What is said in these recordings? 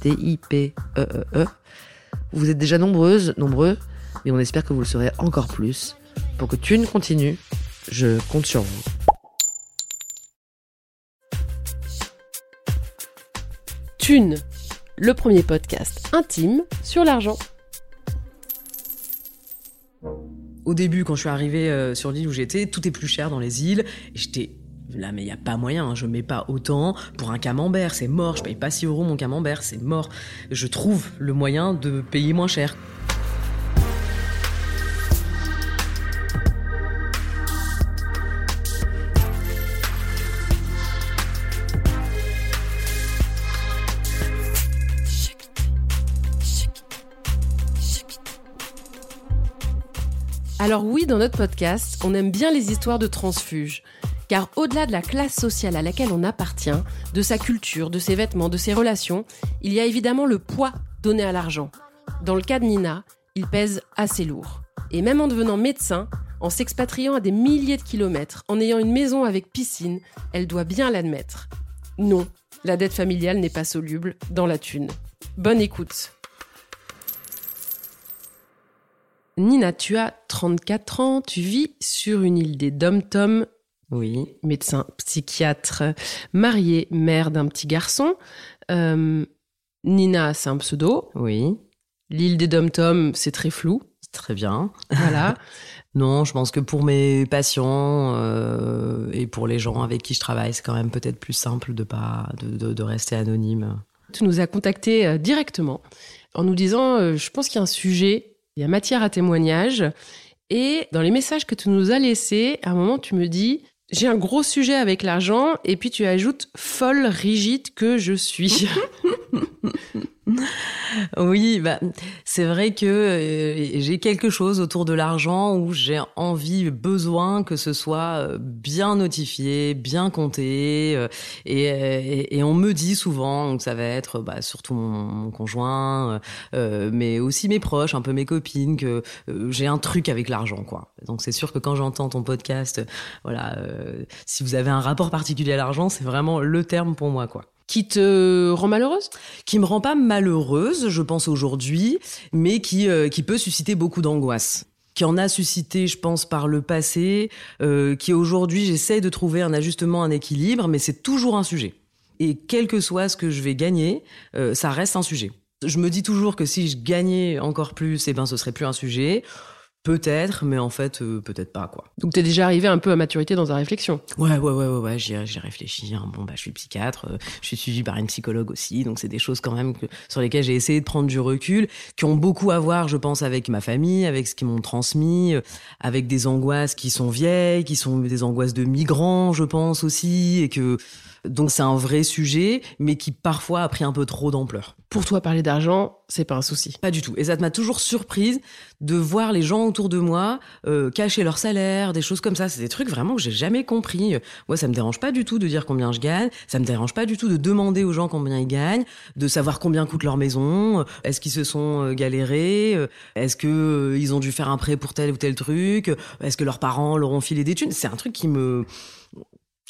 T-I-P-E-E-E. Vous êtes déjà nombreuses, nombreux, mais on espère que vous le serez encore plus. Pour que Thune continue, je compte sur vous. Thune, le premier podcast intime sur l'argent. Au début, quand je suis arrivée euh, sur l'île où j'étais, tout est plus cher dans les îles. Et j'étais là, mais il y a pas moyen, hein, je mets pas autant pour un camembert, c'est mort. Je paye pas 6 euros mon camembert, c'est mort. Je trouve le moyen de payer moins cher. Alors oui, dans notre podcast, on aime bien les histoires de transfuges. Car au-delà de la classe sociale à laquelle on appartient, de sa culture, de ses vêtements, de ses relations, il y a évidemment le poids donné à l'argent. Dans le cas de Nina, il pèse assez lourd. Et même en devenant médecin, en s'expatriant à des milliers de kilomètres, en ayant une maison avec piscine, elle doit bien l'admettre. Non, la dette familiale n'est pas soluble dans la thune. Bonne écoute. Nina, tu as 34 ans, tu vis sur une île des Dom-Tom, Oui. médecin psychiatre, mariée, mère d'un petit garçon. Euh, Nina, c'est un pseudo. Oui. L'île des Dom-Tom, c'est très flou. Très bien. Voilà. Non, je pense que pour mes patients euh, et pour les gens avec qui je travaille, c'est quand même peut-être plus simple de pas de, de- de rester anonyme. tu nous as contacté euh, directement en nous disant euh, je pense qu'il y a un sujet, il y a matière à témoignage. Et dans les messages que tu nous as laissés, à un moment, tu me dis j'ai un gros sujet avec l'argent, et puis tu ajoutes folle rigide que je suis. Oui, bah, c'est vrai que euh, j'ai quelque chose autour de l'argent où j'ai envie, besoin que ce soit euh, bien notifié, bien compté. euh, et, et, on me dit souvent que ça va être bah, surtout mon, mon conjoint, euh, mais aussi mes proches, un peu mes copines, que euh, j'ai un truc avec l'argent. quoi. Donc c'est sûr que quand j'entends ton podcast, voilà, si vous avez un rapport particulier à l'argent, c'est vraiment le terme pour moi. quoi qui te rend malheureuse? Qui me rend pas malheureuse, je pense aujourd'hui, mais qui euh, qui peut susciter beaucoup d'angoisse qui en a suscité, je pense, par le passé, euh, qui aujourd'hui, j'essaie de trouver un ajustement, un équilibre, mais c'est toujours un sujet. Et quel que soit ce que je vais gagner, euh, ça reste un sujet. Je me dis toujours que si je gagnais encore plus, eh ben, ce serait plus un sujet. Peut-être, mais en fait, euh, peut-être pas, quoi. Donc t'es déjà arrivé un peu à maturité dans ta réflexion. Ouais, ouais, ouais, ouais, ouais j'y ai, j'y ai réfléchi. hein. Bon, bah, je suis psychiatre, euh, je suis suivi par une psychologue aussi, donc c'est des choses quand même que, sur lesquelles j'ai essayé de prendre du recul, qui ont beaucoup à voir, je pense, avec ma famille, avec ce qu'ils m'ont transmis, euh, avec des angoisses qui sont vieilles, qui sont des angoisses de migrants, je pense aussi, et que donc c'est un vrai sujet, mais qui parfois a pris un peu trop d'ampleur. Pour toi, parler d'argent, c'est pas un souci. Pas du tout. Et ça m'a toujours surprise de voir les gens autour de moi euh, cacher leur salaire, des choses comme ça. C'est des trucs vraiment que j'ai jamais compris. Moi, ça me dérange pas du tout de dire combien je gagne. Ça me dérange pas du tout de demander aux gens combien ils gagnent, de savoir combien coûte leur maison. Est-ce qu'ils se sont euh, galérés Euh, Est-ce que euh, ils ont dû faire un prêt pour tel ou tel truc Est-ce que leurs parents leur ont filé des thunes C'est un truc qui me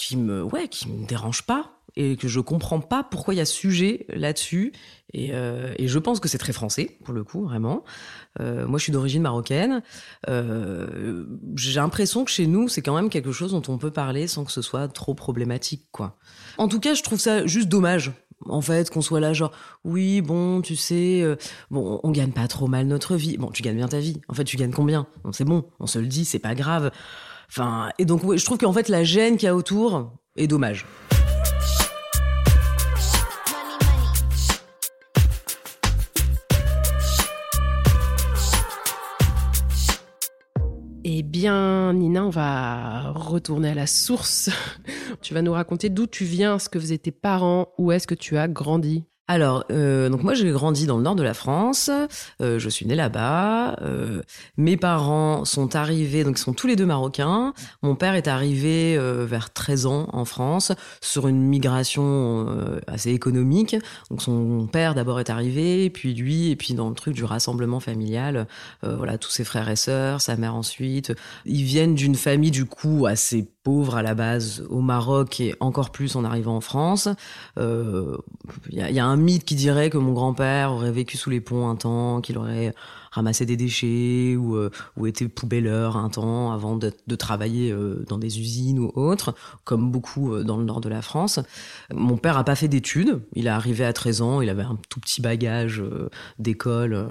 qui me ouais qui me dérange pas et que je comprends pas pourquoi il y a sujet là-dessus. Et, euh, et, je pense que c'est très français, pour le coup, vraiment. Euh, moi, je suis d'origine marocaine. Euh, J'ai l'impression que chez nous, c'est quand même quelque chose dont on peut parler sans que ce soit trop problématique, quoi. En tout cas, je trouve ça juste dommage. En fait, qu'on soit là, genre, oui, bon, tu sais, euh, bon, on gagne pas trop mal notre vie. Bon, tu gagnes bien ta vie. En fait, tu gagnes combien? Bon, C'est bon, on se le dit, c'est pas grave. Enfin, et donc, je trouve qu'en fait, la gêne qu'il y a autour est dommage. Eh bien, Nina, on va retourner à la source. tu vas nous raconter d'où tu viens, ce que faisaient tes parents, où est-ce que tu as grandi? Alors, euh, donc moi j'ai grandi dans le nord de la France, euh, je suis née là-bas. Euh, mes parents sont arrivés, donc ils sont tous les deux marocains. Mon père est arrivé vers 13 ans en France sur une migration assez économique. Donc son père d'abord est arrivé, puis lui, et puis dans le truc du rassemblement familial, voilà tous ses frères et sœurs, sa mère ensuite. Ils viennent d'une famille du coup assez pauvre à la base au Maroc et encore plus en arrivant en France. Il y, a, un mythe qui dirait que mon grand-père aurait vécu sous les ponts un temps, qu'il aurait ramassé des déchets ou, euh, été poubelleur un temps avant de, travailler euh, dans des usines ou autres, comme beaucoup euh, dans le nord de la France. Mon père a pas fait d'études. Il est arrivé à 13 ans. Il avait un tout petit bagage d'école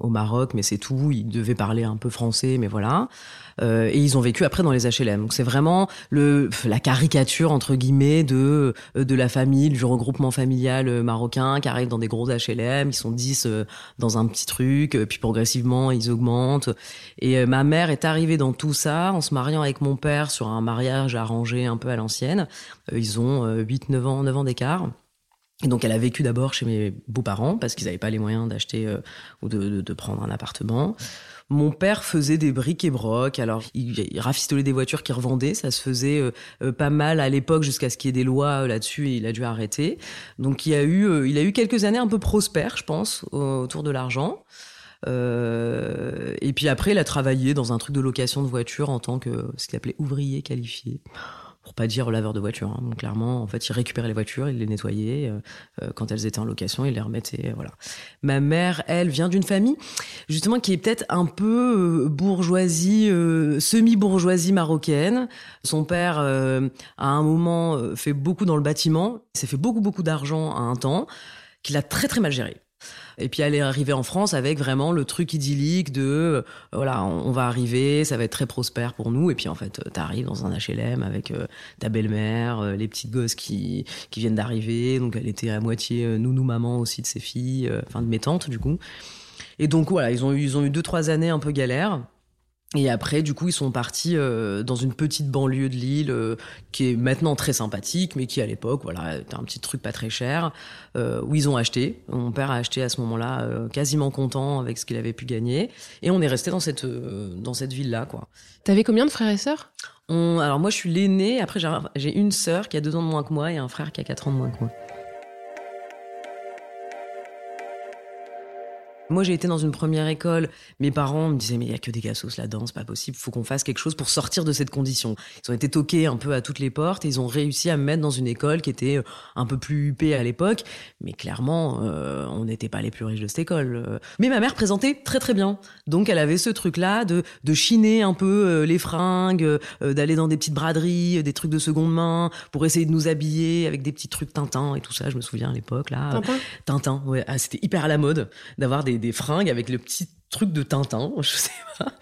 au Maroc, mais c'est tout. Ils devaient parler un peu français, mais voilà. Euh, et ils ont vécu après dans les HLM. Donc c'est vraiment le la caricature entre guillemets de de la famille, du regroupement familial marocain qui arrive dans des gros HLM. Ils sont 10 euh, dans un petit truc, puis progressivement ils augmentent. Et euh, ma mère est arrivée dans tout ça en se mariant avec mon père sur un mariage arrangé un peu à l'ancienne. Ils ont 8 9 ans 9 ans d'écart. Et donc elle a vécu d'abord chez mes beaux-parents parce qu'ils n'avaient pas les moyens d'acheter euh, ou de, de, de, prendre un appartement. Mon père faisait des briques et brocs. Alors, il, il rafistolait des voitures qu'il revendait. Ça se faisait euh, euh, pas mal à l'époque jusqu'à ce qu'il y ait des lois là-dessus et il a dû arrêter. Donc, il a eu, il a eu quelques années un peu prospères, je pense, autour de l'argent. Euh, et puis après, il a travaillé dans un truc de location de voitures en tant que ce qu'il appelait ouvrier qualifié pour pas dire laveur de voiture. Hein. Donc, clairement, en fait, il récupérait les voitures, il les nettoyait. Euh, euh, quand elles étaient en location, il les remettait. Voilà. Ma mère, elle, vient d'une famille justement qui est peut-être un peu euh, bourgeoisie, euh, semi-bourgeoisie marocaine. Son père, euh, à un moment, fait beaucoup dans le bâtiment. S'est fait beaucoup, beaucoup d'argent à un temps qu'il a très, très mal géré. Et puis elle est arrivée en France avec vraiment le truc idyllique de euh, voilà, on, va arriver, ça va être très prospère pour nous. Et puis en fait, t'arrives dans un HLM avec euh, ta belle-mère, euh, les petites gosses qui qui viennent d'arriver. Donc elle était à moitié nounou maman aussi de ses filles, enfin de mes tantes du coup. Et donc voilà, ils ont eu ils ont eu deux trois années un peu galères. Et après, du coup, ils sont partis euh, dans une petite banlieue de Lille euh, qui est maintenant très sympathique, mais qui à l'époque, voilà, était un petit truc pas très cher, euh, où ils ont acheté. Mon père a acheté à ce moment-là, euh, quasiment content avec ce qu'il avait pu gagner, et on est resté dans cette euh, dans cette ville-là, quoi. T'avais combien de frères et sœurs? On, Alors moi, je suis l'aîné. Après, j'ai une sœur qui a deux ans de moins que moi et un frère qui a quatre ans de moins que moi. Moi, j'ai été dans une première école. Mes parents me disaient, mais il y a que des cassos là-dedans, c'est pas possible. Faut qu'on fasse quelque chose pour sortir de cette condition. Ils ont été toqués un peu à toutes les portes et ils ont réussi à me mettre dans une école qui était un peu plus huppée à l'époque. Mais clairement, euh, on n'était pas les plus riches de cette école. Mais ma mère présentait très très bien. Donc, elle avait ce truc-là de, de chiner un peu euh, les fringues, euh, d'aller dans des petites braderies, des trucs de seconde main pour essayer de nous habiller avec des petits trucs Tintin et tout ça. Je me souviens à l'époque là. Tintin? Tintin, ouais. Ah, c'était hyper à la mode d'avoir des des fringues avec le petit truc de Tintin, je sais pas,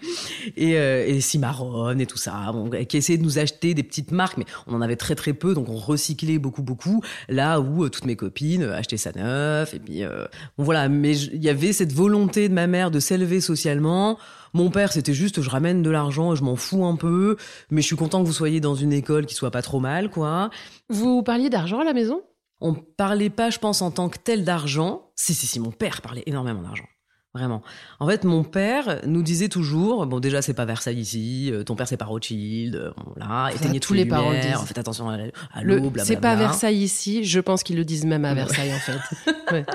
et, euh, et Cimarron et tout ça, bon, qui essayaient de nous acheter des petites marques, mais on en avait très très peu, donc on recyclait beaucoup beaucoup. Là où euh, toutes mes copines achetaient ça neuf, et puis euh, bon voilà, mais il y avait cette volonté de ma mère de s'élever socialement. Mon père, c'était juste, je ramène de l'argent, je m'en fous un peu, mais je suis content que vous soyez dans une école qui soit pas trop mal, quoi. Vous parliez d'argent à la maison? On parlait pas, je pense, en tant que tel d'argent. Si si si, mon père parlait énormément d'argent. Vraiment. En fait, mon père nous disait toujours, bon déjà c'est pas Versailles ici, ton père c'est pas Rothschild, bon, là, éteignez tous les lumières, parents disent. faites attention à, à l'eau, C'est pas Versailles ici, je pense qu'ils le disent même à Versailles en fait. Ouais.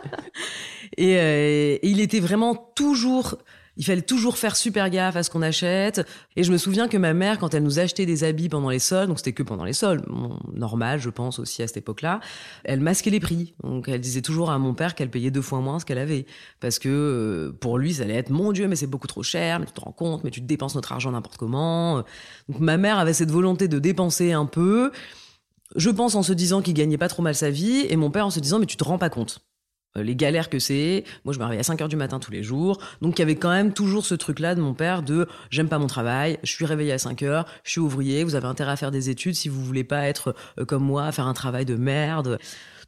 Et, euh, et, il était vraiment toujours il fallait toujours faire super gaffe à ce qu'on achète. Et je me souviens que ma mère, quand elle nous achetait des habits pendant les soldes, donc c'était que pendant les soldes, normal, je pense aussi à cette époque-là, elle masquait les prix. Donc elle disait toujours à mon père qu'elle payait deux fois moins ce qu'elle avait, parce que euh, pour lui, ça allait être mon Dieu, mais c'est beaucoup trop cher, mais tu te rends compte, mais tu dépenses notre argent n'importe comment. Donc ma mère avait cette volonté de dépenser un peu. Je pense en se disant qu'il gagnait pas trop mal sa vie, et mon père en se disant mais tu te rends pas compte. Euh, les galères que c'est. Moi, je me réveille à 5 heures du matin tous les jours. Donc, il y avait quand même toujours ce truc-là de mon père de j'aime pas mon travail, je suis réveillé à 5 heures, je suis ouvrier, vous avez intérêt à faire des études si vous voulez pas être euh, comme moi, faire un travail de merde.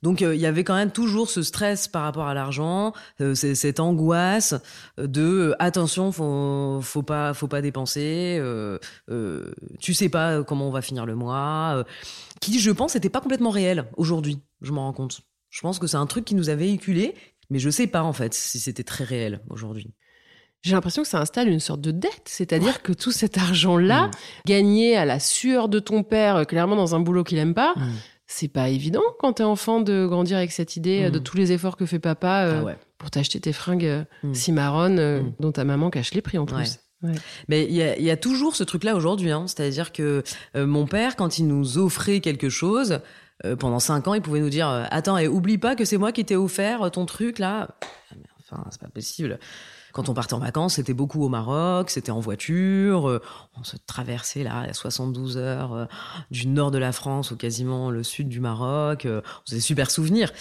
Donc euh, il y avait quand même toujours ce stress par rapport à l'argent, cette angoisse de attention, faut pas faut pas dépenser, tu sais pas comment on va finir le mois, qui je pense n'était pas complètement réel aujourd'hui. Je m'en rends compte. Je pense que c'est un truc qui nous a véhiculé, mais je sais pas en fait si c'était très réel aujourd'hui. J'ai l'impression que ça installe une sorte de dette, c'est-à-dire que tout cet argent-là, mm. gagné à la sueur de ton père, euh, clairement dans un boulot qu'il aime pas, mm. c'est pas évident quand t'es enfant de grandir avec cette idée euh, de mm. tous les efforts que fait papa euh, ah pour t'acheter tes fringues si marronnes dont ta maman cache les prix en plus. Mais il y a, toujours ce truc-là aujourd'hui, hein. c'est-à-dire que mon père, quand il nous offrait quelque chose, euh, pendant cinq ans, il pouvait nous dire euh, Attends, et oublie pas que c'est moi qui t'ai offert euh, ton truc là. Ah, enfin, c'est pas possible. Quand on partait en vacances, c'était beaucoup au Maroc, c'était en voiture, on se traversait là 72 heures du nord de la France au quasiment le sud du Maroc. on faisait super souvenirs.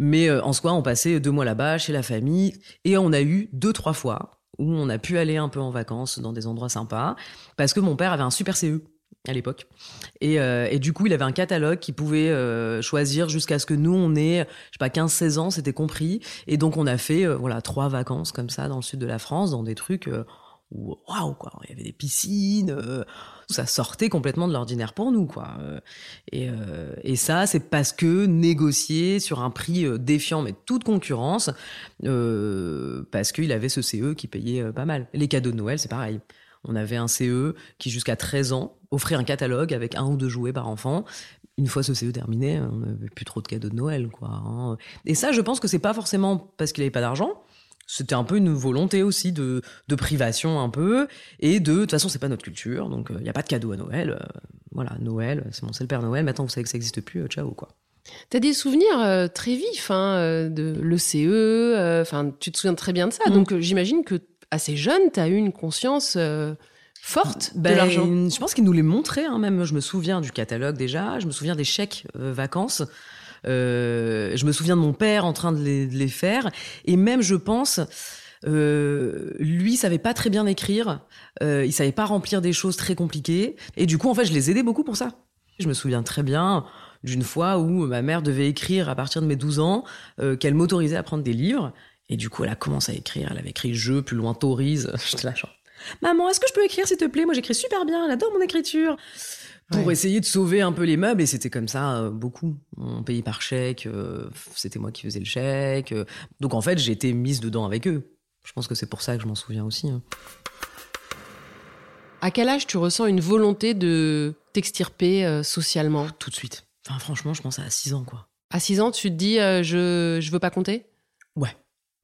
Mais en soi, on passait deux mois là-bas chez la famille et on a eu deux trois fois où on a pu aller un peu en vacances dans des endroits sympas parce que mon père avait un super CE à l'époque. Et, euh, et, du coup, il avait un catalogue qui pouvait euh, choisir jusqu'à ce que nous, on ait, je sais pas, 15-16 ans, c'était compris. Et donc, on a fait, euh, voilà, trois vacances comme ça dans le sud de la France, dans des trucs où, waouh, quoi. Il y avait des piscines, ça sortait complètement de l'ordinaire pour nous, quoi. Et, et ça, c'est parce que négocier sur un prix défiant, mais toute concurrence, parce qu'il avait ce CE qui payait pas mal. Les cadeaux de Noël, c'est pareil. On avait un CE qui, jusqu'à 13 ans, offrait un catalogue avec un ou deux jouets par enfant. Une fois ce CE terminé, on n'avait plus trop de cadeaux de Noël, quoi. Hein. Et ça, je pense que c'est pas forcément parce qu'il avait pas d'argent. C'était un peu une volonté aussi de, privation un peu et de de toute façon c'est pas notre culture donc il euh, n'y a pas de cadeau à Noël euh, voilà Noël c'est mon seul Père Noël maintenant vous savez que ça n'existe plus euh, ciao quoi T'as des souvenirs très vifs hein, de l'ECE, enfin tu te souviens très bien de ça, mm. donc j'imagine que assez jeune, tu as eu une conscience euh, forte de ben, l'argent. Je pense qu'il nous les montrait, hein, même. Je me souviens du catalogue déjà, je me souviens des chèques euh, vacances. Euh, je me souviens de mon père en train de les, faire. Et même, je pense, euh, lui savait pas très bien écrire, il savait pas remplir des choses très compliquées. Et du coup, en fait, je les aidais beaucoup pour ça. Je me souviens très bien d'une fois où ma mère devait écrire à partir de mes 12 ans, qu'elle m'autorisait à prendre des livres. Et du coup, elle a commencé à écrire. Elle avait écrit je, plus loin Taurise. J'étais là, genre, maman, est-ce que je peux écrire, s'il te plaît? Moi, j'écris super bien. Elle adore mon écriture. Pour essayer de sauver un peu les meubles. Et c'était comme ça, euh, beaucoup. On payait par chèque. Euh, c'était moi qui faisais le chèque. Euh. donc, en fait, j'étais mise dedans avec eux. Je pense que c'est pour ça que je m'en souviens aussi. Hein. À quel âge tu ressens une volonté de t'extirper socialement? Tout de suite. Enfin, franchement, je pense à 6 ans, quoi. À 6 ans, tu te dis, je, je veux pas compter? Ouais.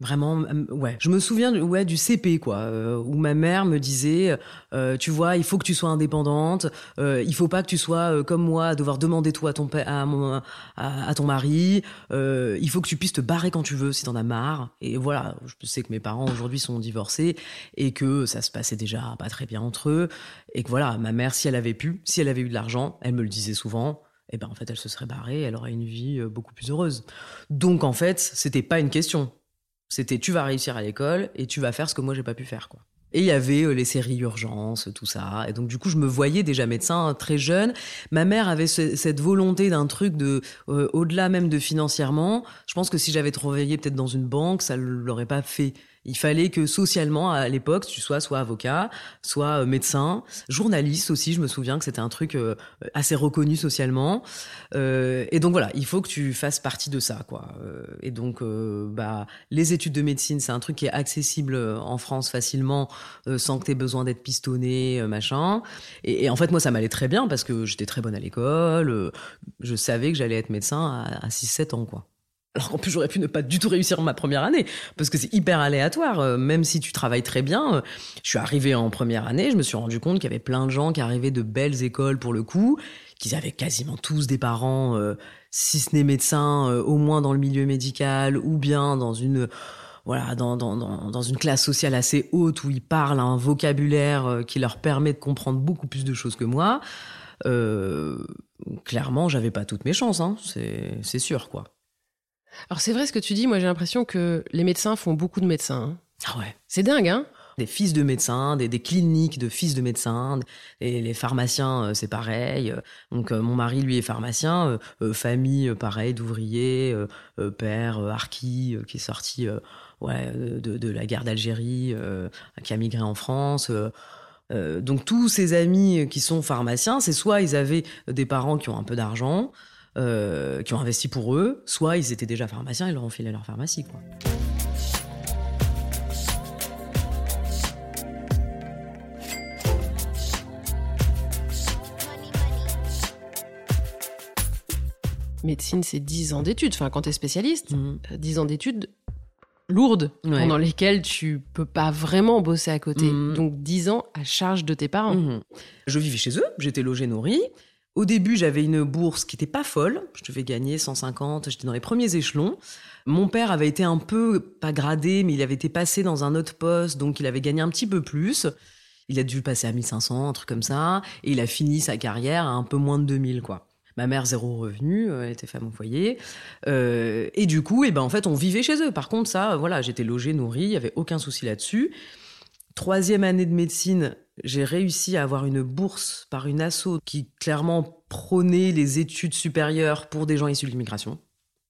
Vraiment, ouais. Je me souviens, ouais, du CP quoi, euh, où ma mère me disait, euh, tu vois, il faut que tu sois indépendante, euh, il faut pas que tu sois euh, comme moi, à devoir demander tout à ton à, mon, à, ton mari, il faut que tu puisses te barrer quand tu veux si t'en as marre. Et voilà, je sais que mes parents aujourd'hui sont divorcés et que ça se passait déjà pas très bien entre eux et que voilà, ma mère, si elle avait pu, si elle avait eu de l'argent, elle me le disait souvent. Et eh ben en fait, elle se serait barrée, elle aurait une vie beaucoup plus heureuse. Donc en fait, c'était pas une question c'était tu vas réussir à l'école et tu vas faire ce que moi j'ai pas pu faire quoi. Et il y avait euh, les séries urgences, tout ça. Et donc du coup, je me voyais déjà médecin très jeune. Ma mère avait cette volonté d'un truc de euh, au-delà même de financièrement. Je pense que si j'avais travaillé peut-être dans une banque, ça l'aurait pas fait. Il fallait que socialement, à l'époque, tu sois soit avocat, soit euh, médecin, journaliste aussi. Je me souviens que c'était un truc euh, assez reconnu socialement. Euh, et donc voilà, il faut que tu fasses partie de ça, quoi. Et donc, bah, les études de médecine, c'est un truc qui est accessible en France facilement, sans que tu aies besoin d'être pistonné, machin. Et, en fait, moi, ça m'allait très bien parce que j'étais très bonne à l'école. je savais que j'allais être médecin à, à 6-7 ans, quoi. Alors qu'en plus, j'aurais pu ne pas du tout réussir ma première année, parce que c'est hyper aléatoire. Euh, même si tu travailles très bien, euh, je suis arrivée en première année, je me suis rendu compte qu'il y avait plein de gens qui arrivaient de belles écoles pour le coup, qu'ils avaient quasiment tous des parents, euh, si ce n'est médecins, au moins dans le milieu médical, ou bien dans une voilà, dans, dans, dans, une classe sociale assez haute où ils parlent un vocabulaire qui leur permet de comprendre beaucoup plus de choses que moi. Euh, clairement, j'avais pas toutes mes chances, hein, c'est sûr, quoi. Alors c'est vrai ce que tu dis, moi j'ai l'impression que les médecins font beaucoup de médecins. Hein. Ah ouais. C'est dingue, hein des fils de médecins, des, des, cliniques de fils de médecins, et les pharmaciens, euh, c'est pareil. Donc euh, mon mari, lui, est pharmacien, euh, famille, pareil, d'ouvriers, père, harki, qui est sorti ouais, de, de, la guerre d'Algérie, qui a migré en France. donc tous ces amis qui sont pharmaciens, c'est soit ils avaient des parents qui ont un peu d'argent, euh, qui ont investi pour eux, soit ils étaient déjà pharmaciens et leur ont filé leur pharmacie. Quoi. Médecine, c'est 10 ans d'études. Enfin, quand tu es spécialiste, 10 mmh. ans d'études lourdes pendant lesquelles tu peux pas vraiment bosser à côté. Mmh. Donc 10 ans à charge de tes parents. Mmh. Je vivais chez eux, j'étais logée nourrie. Au début, j'avais une bourse qui n'était pas folle. Je devais gagner 150. J'étais dans les premiers échelons. Mon père avait été un peu, pas gradé, mais il avait été passé dans un autre poste, donc il avait gagné un petit peu plus. Il a dû passer à 1500, un truc comme ça. Et il a fini sa carrière à un peu moins de 2000, quoi. Ma mère, zéro revenu, euh, elle était femme au foyer. Euh, et du coup, et eh ben, en fait, on vivait chez eux. Par contre, ça, voilà, j'étais logée, nourrie, il n'y avait aucun souci là-dessus. Troisième année de médecine, j'ai réussi à avoir une bourse par une asso qui clairement prônait les études supérieures pour des gens issus de l'immigration.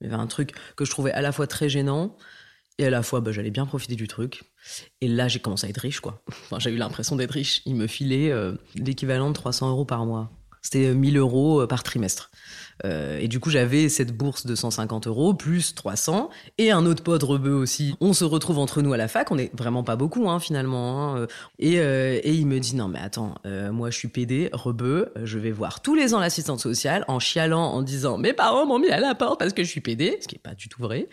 Il y avait un truc que je trouvais à la fois très gênant et à la fois bah, j'allais bien profiter du truc. Et là, j'ai commencé à être riche, quoi. J'ai eu l'impression d'être riche. Il me filait euh, l'équivalent de 300 euros par mois. C'était 1000 euros euh, par trimestre. Euh, et du coup, j'avais cette bourse de 150 euros plus 300 et un autre pote rebeu aussi. On se retrouve entre nous à la fac. On est vraiment pas beaucoup hein, finalement. Hein. Et, euh, et, il me dit non mais attends, euh, moi je suis PD, rebeu. Je vais voir tous les ans l'assistante sociale en chialant, en disant mes parents m'ont mis à la porte parce que je suis PD, ce qui est pas du tout vrai.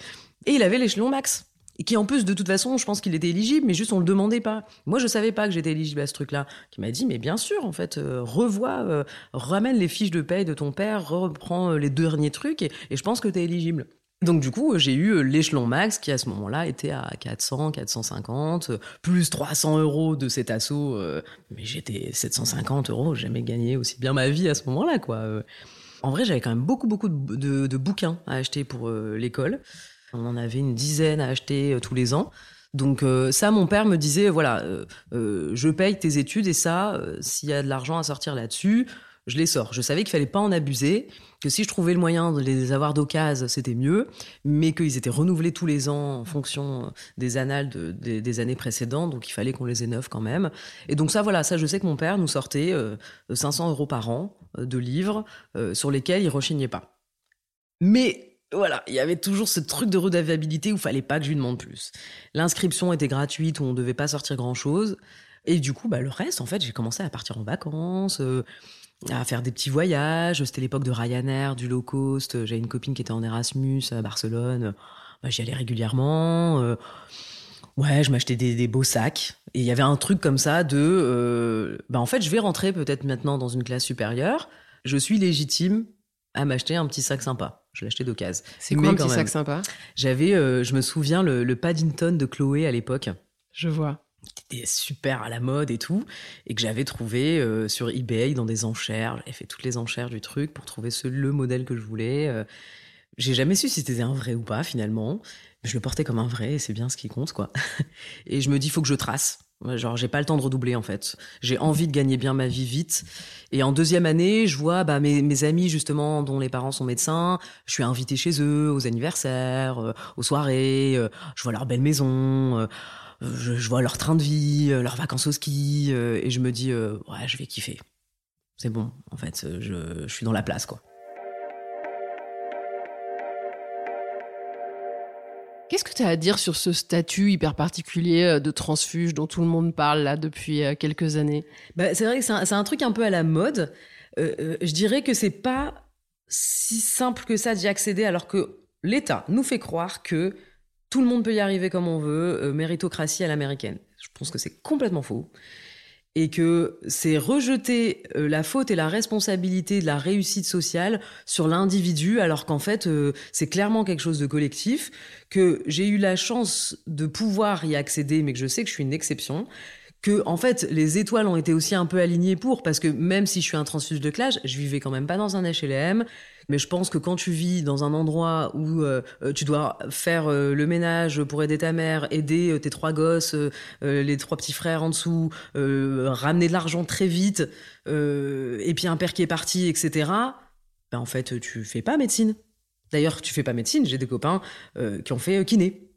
Et il avait l'échelon max et qui en plus de toute façon je pense qu'il était éligible mais juste on le demandait pas moi je savais pas que j'étais éligible à ce truc là qui m'a dit mais bien sûr en fait euh, revois euh, ramène les fiches de paye de ton père reprends euh, les derniers trucs et, je pense que tu es éligible donc du coup, j'ai eu l'échelon max qui à ce moment-là était à 400, 450, plus 300 euros de cet assaut. mais j'étais 750 euros, jamais gagné aussi bien ma vie à ce moment-là, quoi. En vrai, j'avais quand même beaucoup, beaucoup de bouquins à acheter pour l'école. On en avait une dizaine à acheter euh, tous les ans. Donc euh, ça, mon père me disait, voilà, euh, je paye tes études et ça, s'il y a de l'argent à sortir là-dessus, je les sors. Je savais qu'il fallait pas en abuser, que si je trouvais le moyen de les avoir d'occasion, c'était mieux, mais qu'ils étaient renouvelés tous les ans en fonction des annales des, années précédentes, donc il fallait qu'on les neufs quand même. Et donc ça, voilà, ça, je sais que mon père nous sortait 500 euros par an de livres sur lesquels il rechignait pas. Mais voilà, il y avait toujours ce truc de redevabilité où fallait pas que je lui demande plus. L'inscription était gratuite, où on devait pas sortir grand chose. Et du coup, bah, le reste, en fait, j'ai commencé à partir en vacances, euh, à faire des petits voyages. C'était l'époque de Ryanair, du low cost. J'avais une copine qui était en Erasmus à Barcelone. Bah, j'y allais régulièrement. Euh, ouais, je m'achetais des, beaux sacs. Et il y avait un truc comme ça de, euh, bah, en fait, je vais rentrer peut-être maintenant dans une classe supérieure. Je suis légitime à m'acheter un petit sac sympa. Je l'ai acheté d'occasion. C'est quoi un petit sac sympa? J'avais, euh, je me souviens, le, Paddington de Chloé à l'époque. Je vois. Qui était super à la mode et tout, et que j'avais trouvé euh, sur eBay dans des enchères. J'avais fait toutes les enchères du truc pour trouver ce, le modèle que je voulais. Euh. J'ai jamais su si c'était un vrai ou pas finalement. Je le portais comme un vrai et c'est bien ce qui compte quoi. et je me dis, il faut que je trace. Genre, j'ai pas le temps de redoubler en fait. J'ai envie de gagner bien ma vie vite. Et en deuxième année, je vois bah, mes, amis justement dont les parents sont médecins. Je suis invitée chez eux aux anniversaires, euh, aux soirées. Euh, je vois leur belle maison. Euh, je, je, vois leur train de vie, leurs vacances au ski. et je me dis ouais, je vais kiffer. C'est bon. En fait, je, je suis dans la place quoi. Qu'est-ce que tu as à dire sur ce statut hyper particulier euh, de transfuge dont tout le monde parle là depuis euh, quelques années? Bah, C'est vrai que c'est un, truc un peu à la mode. Euh, je dirais que c'est pas si simple que ça d'y accéder alors que l'État nous fait croire que tout le monde peut y arriver comme on veut, méritocratie à l'américaine. Je pense que c'est complètement faux. Et que c'est rejeter euh, la faute et la responsabilité de la réussite sociale sur l'individu, alors qu'en fait, euh, c'est clairement quelque chose de collectif, que j'ai eu la chance de pouvoir y accéder, mais que je sais que je suis une exception, que en fait les étoiles ont été aussi un peu alignées pour parce que même si je suis un transfuge de classe, je vivais quand même pas dans un HLM. Mais je pense que quand tu vis dans un endroit où euh, euh, tu dois faire euh, le ménage pour aider ta mère, aider tes trois gosses, les trois petits frères en dessous, ramener de l'argent très vite, et puis un père qui est parti, etc. Ben en fait, tu fais pas médecine. D'ailleurs, tu fais pas médecine. J'ai des copains qui ont fait kiné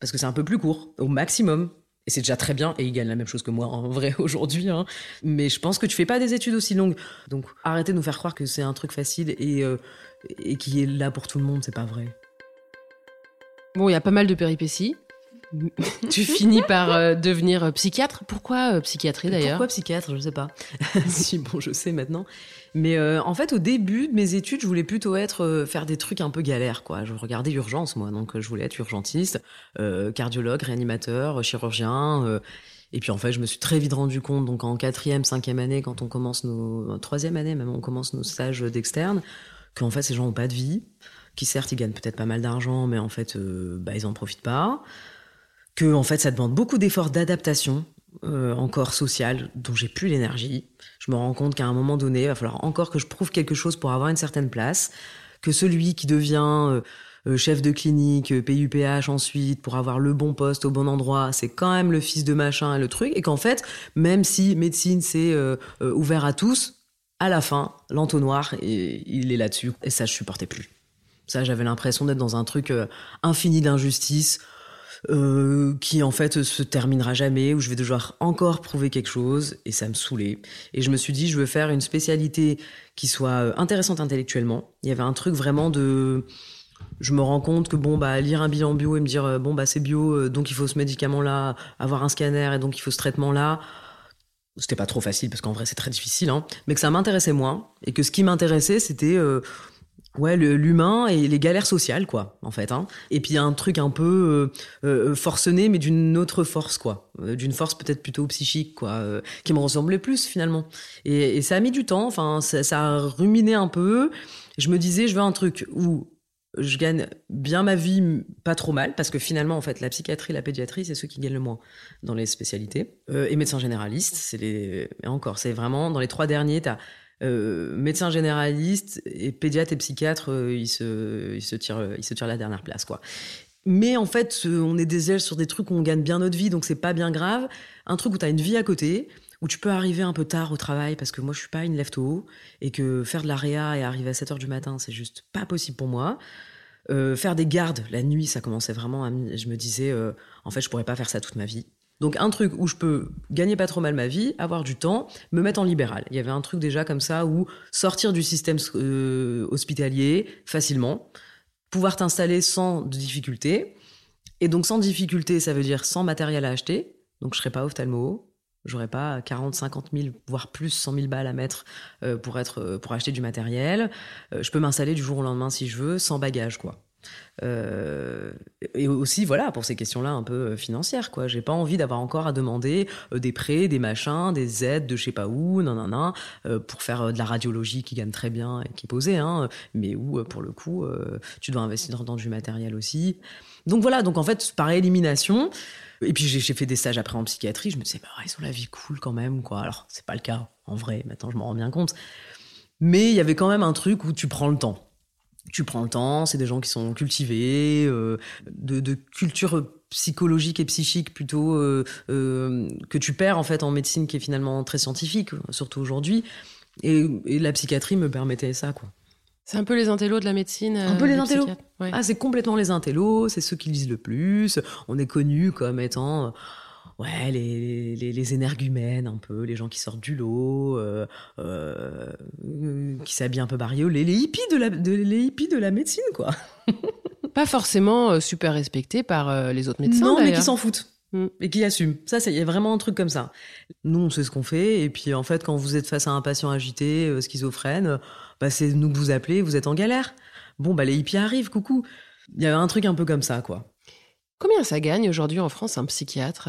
parce que c'est un peu plus court, au maximum. Et c'est déjà très bien, et ils gagnent la même chose que moi en vrai aujourd'hui. Hein. Mais je pense que tu fais pas des études aussi longues. Donc arrêtez de nous faire croire que c'est un truc facile et, euh, qui est là pour tout le monde, c'est pas vrai. Bon, il y a pas mal de péripéties. tu finis par euh, devenir euh, psychiatre? Pourquoi psychiatrie d'ailleurs? Pourquoi psychiatre? Je sais pas. si bon, je sais maintenant. Mais euh, en fait, au début de mes études, je voulais plutôt être euh, faire des trucs un peu galères, quoi. Je regardais l'urgence, moi, donc euh, je voulais être urgentiste, cardiologue, réanimateur, chirurgien. et puis en fait, je me suis très vite rendu compte, donc en quatrième, cinquième année, quand on commence nos troisième année, même on commence nos stages d'externe, qu'en fait ces gens ont pas de vie, qui certes ils gagnent peut-être pas mal d'argent, mais en fait, bah ils en profitent pas. Que en fait, ça demande beaucoup d'efforts d'adaptation euh, encore social dont j'ai plus l'énergie. Je me rends compte qu'à un moment donné, il va falloir encore que je prouve quelque chose pour avoir une certaine place, que celui qui devient euh, euh, chef de clinique, PUPH ensuite, pour avoir le bon poste au bon endroit, c'est quand même le fils de machin et le truc, et qu'en fait, même si médecine c'est ouvert à tous, à la fin, l'entonnoir, il est là-dessus, et ça je supportais plus. Ça, j'avais l'impression d'être dans un truc infini d'injustice, euh, qui en fait se terminera jamais, où je vais devoir encore prouver quelque chose, et ça me saoulait. Et je me suis dit, je veux faire une spécialité qui soit euh, intéressante intellectuellement. Il y avait un truc vraiment de... Je me rends compte que bon bah lire un bilan bio et me dire euh, bon bah c'est bio donc il faut ce médicament là, avoir un scanner et donc il faut ce traitement là, c'était pas trop facile parce qu'en vrai c'est très difficile, hein, mais que ça m'intéressait moins et que ce qui m'intéressait c'était Ouais, l'humain et les galères sociales, quoi, en fait. Hein. Et puis un truc un peu euh, euh, forcené, mais d'une autre force, quoi. Euh, d'une force peut-être plutôt psychique, quoi, qui me ressemblait plus, finalement. Et, ça a mis du temps, enfin, ça, ça, a ruminé un peu. Je me disais, je veux un truc où je gagne bien ma vie, pas trop mal, parce que finalement, en fait, la psychiatrie, la pédiatrie, c'est ceux qui gagnent le moins dans les spécialités. et médecin généraliste, c'est les... Et encore, c'est vraiment, dans les trois derniers, t'as euh, médecin généraliste et pédiatre et psychiatre, euh, ils, se, se tirent, la dernière place, quoi. Mais en fait, on est des ailes sur des trucs où on gagne bien notre vie, donc c'est pas bien grave. Un truc où tu as une vie à côté, où tu peux arriver un peu tard au travail, parce que moi je suis pas une lève tôt, et que faire de la réa et arriver à 7 heures du matin, c'est juste pas possible pour moi. Euh, faire des gardes la nuit, ça commençait vraiment à. Je me disais, en fait, je pourrais pas faire ça toute ma vie. Donc un truc où je peux gagner pas trop mal ma vie, avoir du temps, me mettre en libéral. Il y avait un truc déjà comme ça où sortir du système euh, hospitalier facilement, pouvoir t'installer sans difficulté. Et donc sans difficulté, ça veut dire sans matériel à acheter. Donc je serais pas ophtalmo, j'aurais pas 40, 50 000, voire plus 100 000 balles à mettre euh, pour être euh, pour acheter du matériel. je peux m'installer du jour au lendemain si je veux, sans bagage quoi. Euh, et aussi, voilà, pour ces questions-là un peu euh, financières, quoi. J'ai pas envie d'avoir encore à demander euh, des prêts, des machins, des aides de je sais pas où, non, non, non, pour faire de la radiologie qui gagne très bien et qui est hein, mais où, pour le coup, tu dois investir dans du matériel aussi. Donc voilà, donc en fait, par élimination, et puis j'ai fait des stages après en psychiatrie, je me disais, bah, ils ont la vie cool quand même, quoi. Alors, c'est pas le cas, en vrai, maintenant je m'en rends bien compte. Mais il y avait quand même un truc où tu prends le temps tu prends le temps, c'est des gens qui sont cultivés, euh, de, culture psychologique et psychique plutôt euh, euh, que tu perds en fait en médecine qui est finalement très scientifique, surtout aujourd'hui. Et, la psychiatrie me permettait ça, quoi. C'est un peu les intellos de la médecine. Un peu les intellos. Ah, c'est complètement les intellos, c'est ceux qui lisent le plus. On est connu comme étant ouais, les, les, les, énergumènes un peu, les gens qui sortent du lot, euh, euh, qui s'habillent un peu bariolés, les hippies de la, de, les hippies de la médecine, quoi. Pas forcément euh, super respectés par les autres médecins. Non, mais qui s'en foutent. Mm. Et qui assument. Ça, il y a vraiment un truc comme ça. Nous, on sait ce qu'on fait. Et puis, en fait, quand vous êtes face à un patient agité, schizophrène, bah, c'est nous que vous appelez, vous êtes en galère. Bon, bah, les hippies arrivent, coucou. Il y avait un truc un peu comme ça, quoi. Combien ça gagne aujourd'hui en France un psychiatre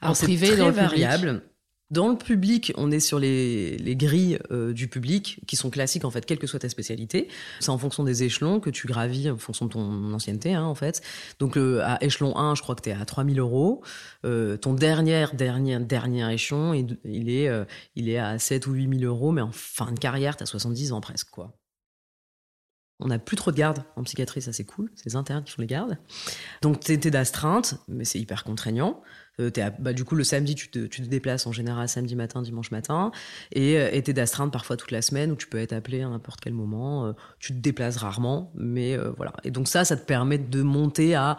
Alors, En c'est privé, très dans le public variable. Dans le public, on est sur les, les grilles euh, du public qui sont classiques en fait, quelle que soit ta spécialité. C'est en fonction des échelons que tu gravis, en fonction de ton ancienneté hein, en fait. Donc euh, à échelon 1, je crois que tu es à 3000 euros. Euh, ton dernier, dernier, dernier échelon, il, il est, euh, il est à 7 ou 8000 euros, mais en fin de carrière, tu as 70 ans presque. quoi. On n'a plus trop de gardes en psychiatrie, ça c'est cool, c'est les internes qui font les gardes. Donc tu es d'astreinte, mais c'est hyper contraignant. Euh, t'es à- bah, du coup, le samedi, tu te, tu déplaces en général samedi matin, dimanche matin, et euh, et t'es d'astreinte parfois toute la semaine où tu peux être appelé à n'importe quel moment. euh, tu te déplaces rarement, mais euh, voilà. Et donc ça, ça te permet de monter à,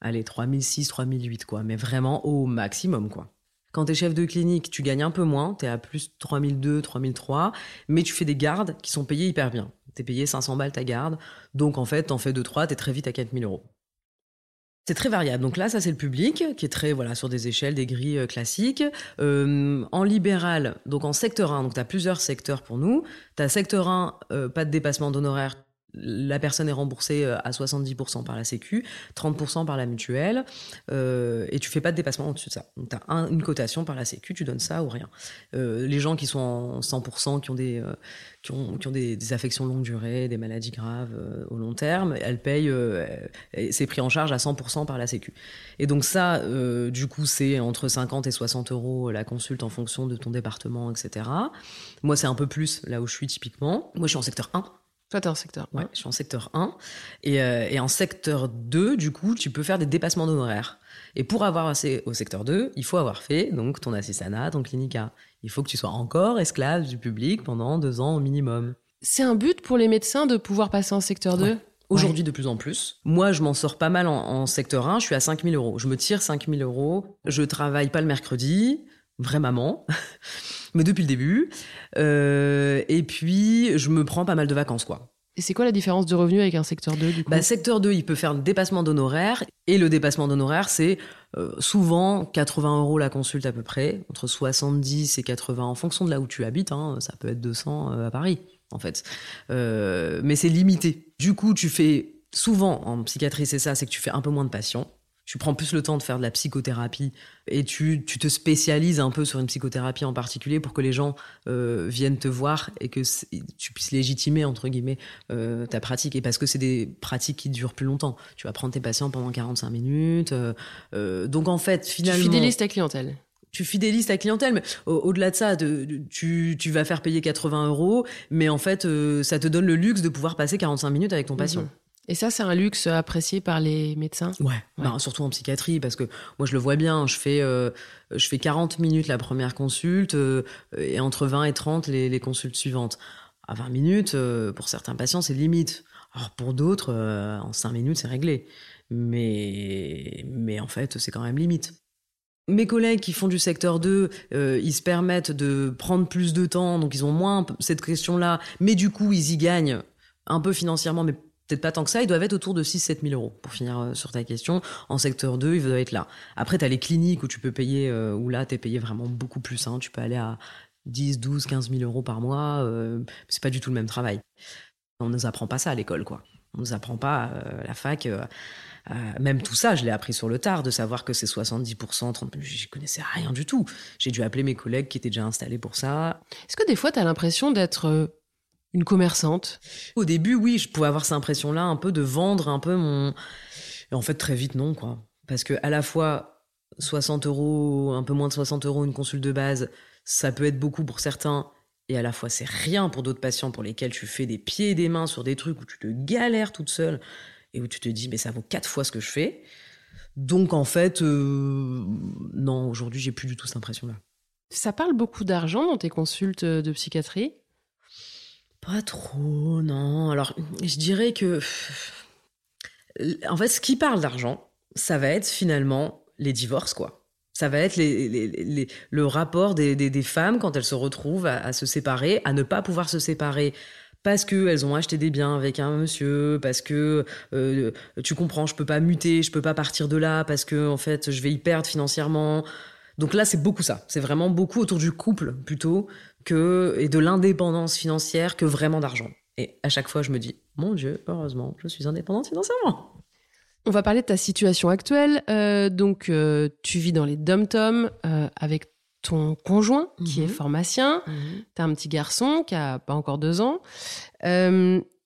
allez, 3006, 3008, quoi, mais vraiment au maximum, quoi. Quand t'es chef de clinique, tu gagnes un peu moins, t'es à plus 3002, 3003, mais tu fais des gardes qui sont payés hyper bien. T'es payé 500 balles ta garde, donc en fait, t'en fais 2-3, t'es très vite à 4000 euros. C'est très variable. Donc là, ça c'est le public qui est très voilà sur des échelles, des grilles euh, classiques. Euh, en libéral, donc en secteur 1, donc tu as plusieurs secteurs pour nous. Tu as secteur 1, euh, pas de dépassement d'honoraires. La personne est remboursée euh, à 70% par la Sécu, 30% par la mutuelle, euh, et tu fais pas de dépassement au-dessus de ça. Tu as une cotation par la Sécu, tu donnes ça ou rien. Euh, les gens qui sont en 100%, qui ont des, qui ont, qui ont des, affections longue durée, des maladies graves au long terme, elles payent, c'est pris en charge à 100% par la Sécu. Et donc ça, du coup, c'est entre 50 et 60 euros la consulte en fonction de ton département, etc. Moi, c'est un peu plus là où je suis typiquement. Moi, je suis en secteur 1. Toi, t'es un secteur. Ouais, je suis en secteur 1. Et, euh, et en secteur 2, du coup, tu peux faire des dépassements d'honoraires. Et pour avoir accès au secteur 2, il faut avoir fait donc ton assistanat, ton clinica. Il faut que tu sois encore esclave du public pendant deux ans au minimum. C'est un but pour les médecins de pouvoir passer en secteur 2 Ouais. Aujourd'hui, de plus en plus. Moi, je m'en sors pas mal en, en secteur 1. Je suis à 5000 euros. Je me tire 5000 euros. Je travaille pas le mercredi. Vraie maman. Mais depuis le début. Euh, et puis, je me prends pas mal de vacances, quoi. Et c'est quoi la différence de revenus avec un secteur 2 du coup? Bah, secteur 2, il peut faire le dépassement d'honoraires. Et le dépassement d'honoraires, c'est euh, souvent 80 euros la consulte à peu près, entre 70 et 80 en fonction de là où tu habites. hein, ça peut être 200 euh, à Paris, en fait. Euh, mais c'est limité. Du coup, tu fais souvent en psychiatrie, c'est ça, c'est que tu fais un peu moins de patients. Tu prends plus le temps de faire de la psychothérapie et tu, tu te spécialises un peu sur une psychothérapie en particulier pour que les gens euh, viennent te voir et que tu puisses légitimer, entre guillemets, euh, ta pratique. Et parce que c'est des pratiques qui durent plus longtemps. Tu vas prendre tes patients pendant 45 minutes. euh, donc en fait, Tu finalement fidélises ta clientèle. tu fidélises ta clientèle, mais au- au-delà de ça, de- de- tu, tu vas faire payer 80 euros, mais en fait, euh, ça te donne le luxe de pouvoir passer 45 minutes avec ton patient. Mhm. Et ça, c'est un luxe apprécié par les médecins? Ouais, ben, surtout en psychiatrie, parce que moi je le vois bien, je fais, euh, je fais 40 minutes la première consulte, euh, et entre 20 et 30 les, les consultes suivantes. À 20 minutes, euh, pour certains patients, c'est limite. Alors pour d'autres, en 5 minutes, c'est réglé. Mais, mais en fait, c'est quand même limite. Mes collègues qui font du secteur 2, euh, ils se permettent de prendre plus de temps, donc ils ont moins cette question-là, mais du coup, ils y gagnent un peu financièrement, mais peut-être pas tant que ça, ils doivent être autour de 6-7 000 euros, pour finir euh, sur ta question. En secteur 2, ils doivent être là. Après, tu as les cliniques où tu peux payer, euh, où là, tu es payé vraiment beaucoup plus. Hein. Tu peux aller à 10, 12, 15 000 euros par mois. Euh, c'est pas du tout le même travail. On nous apprend pas ça à l'école, quoi. On nous apprend pas euh, la fac. euh, même tout ça, je l'ai appris sur le tard, de savoir que c'est 70%, 30%. J'y connaissais rien du tout. J'ai dû appeler mes collègues qui étaient déjà installés pour ça. Est-ce que des fois, tu as l'impression d'être une commerçante Au début, oui, je pouvais avoir cette impression-là, un peu de vendre un peu mon. Et en fait, très vite, non, quoi. Parce que à la fois, 60 euros, un peu moins de 60 euros une consulte de base, ça peut être beaucoup pour certains. Et à la fois, c'est rien pour d'autres patients pour lesquels tu fais des pieds et des mains sur des trucs où tu te galères toute seule et où tu te dis, mais ça vaut quatre fois ce que je fais. Donc, en fait, euh, non, aujourd'hui, j'ai plus du tout cette impression-là. Ça parle beaucoup d'argent dans tes consultes de psychiatrie Pas trop, non. Alors, je dirais que. En fait, ce qui parle d'argent, ça va être finalement les divorces, quoi. Ça va être le rapport des, femmes quand elles se retrouvent à, à se séparer, à ne pas pouvoir se séparer parce qu'elles ont acheté des biens avec un monsieur, parce que euh, tu comprends, je peux pas muter, je peux pas partir de là, parce que en fait, je vais y perdre financièrement. Donc là, c'est beaucoup ça. C'est vraiment beaucoup autour du couple plutôt que et de l'indépendance financière que vraiment d'argent. Et à chaque fois, je me dis, mon Dieu, heureusement, je suis indépendante financièrement. On va parler de ta situation actuelle. Euh, donc, euh, tu vis dans les dom-toms euh, avec ton conjoint qui Mhm. est pharmacien. Tu as un petit garçon qui a pas encore deux ans.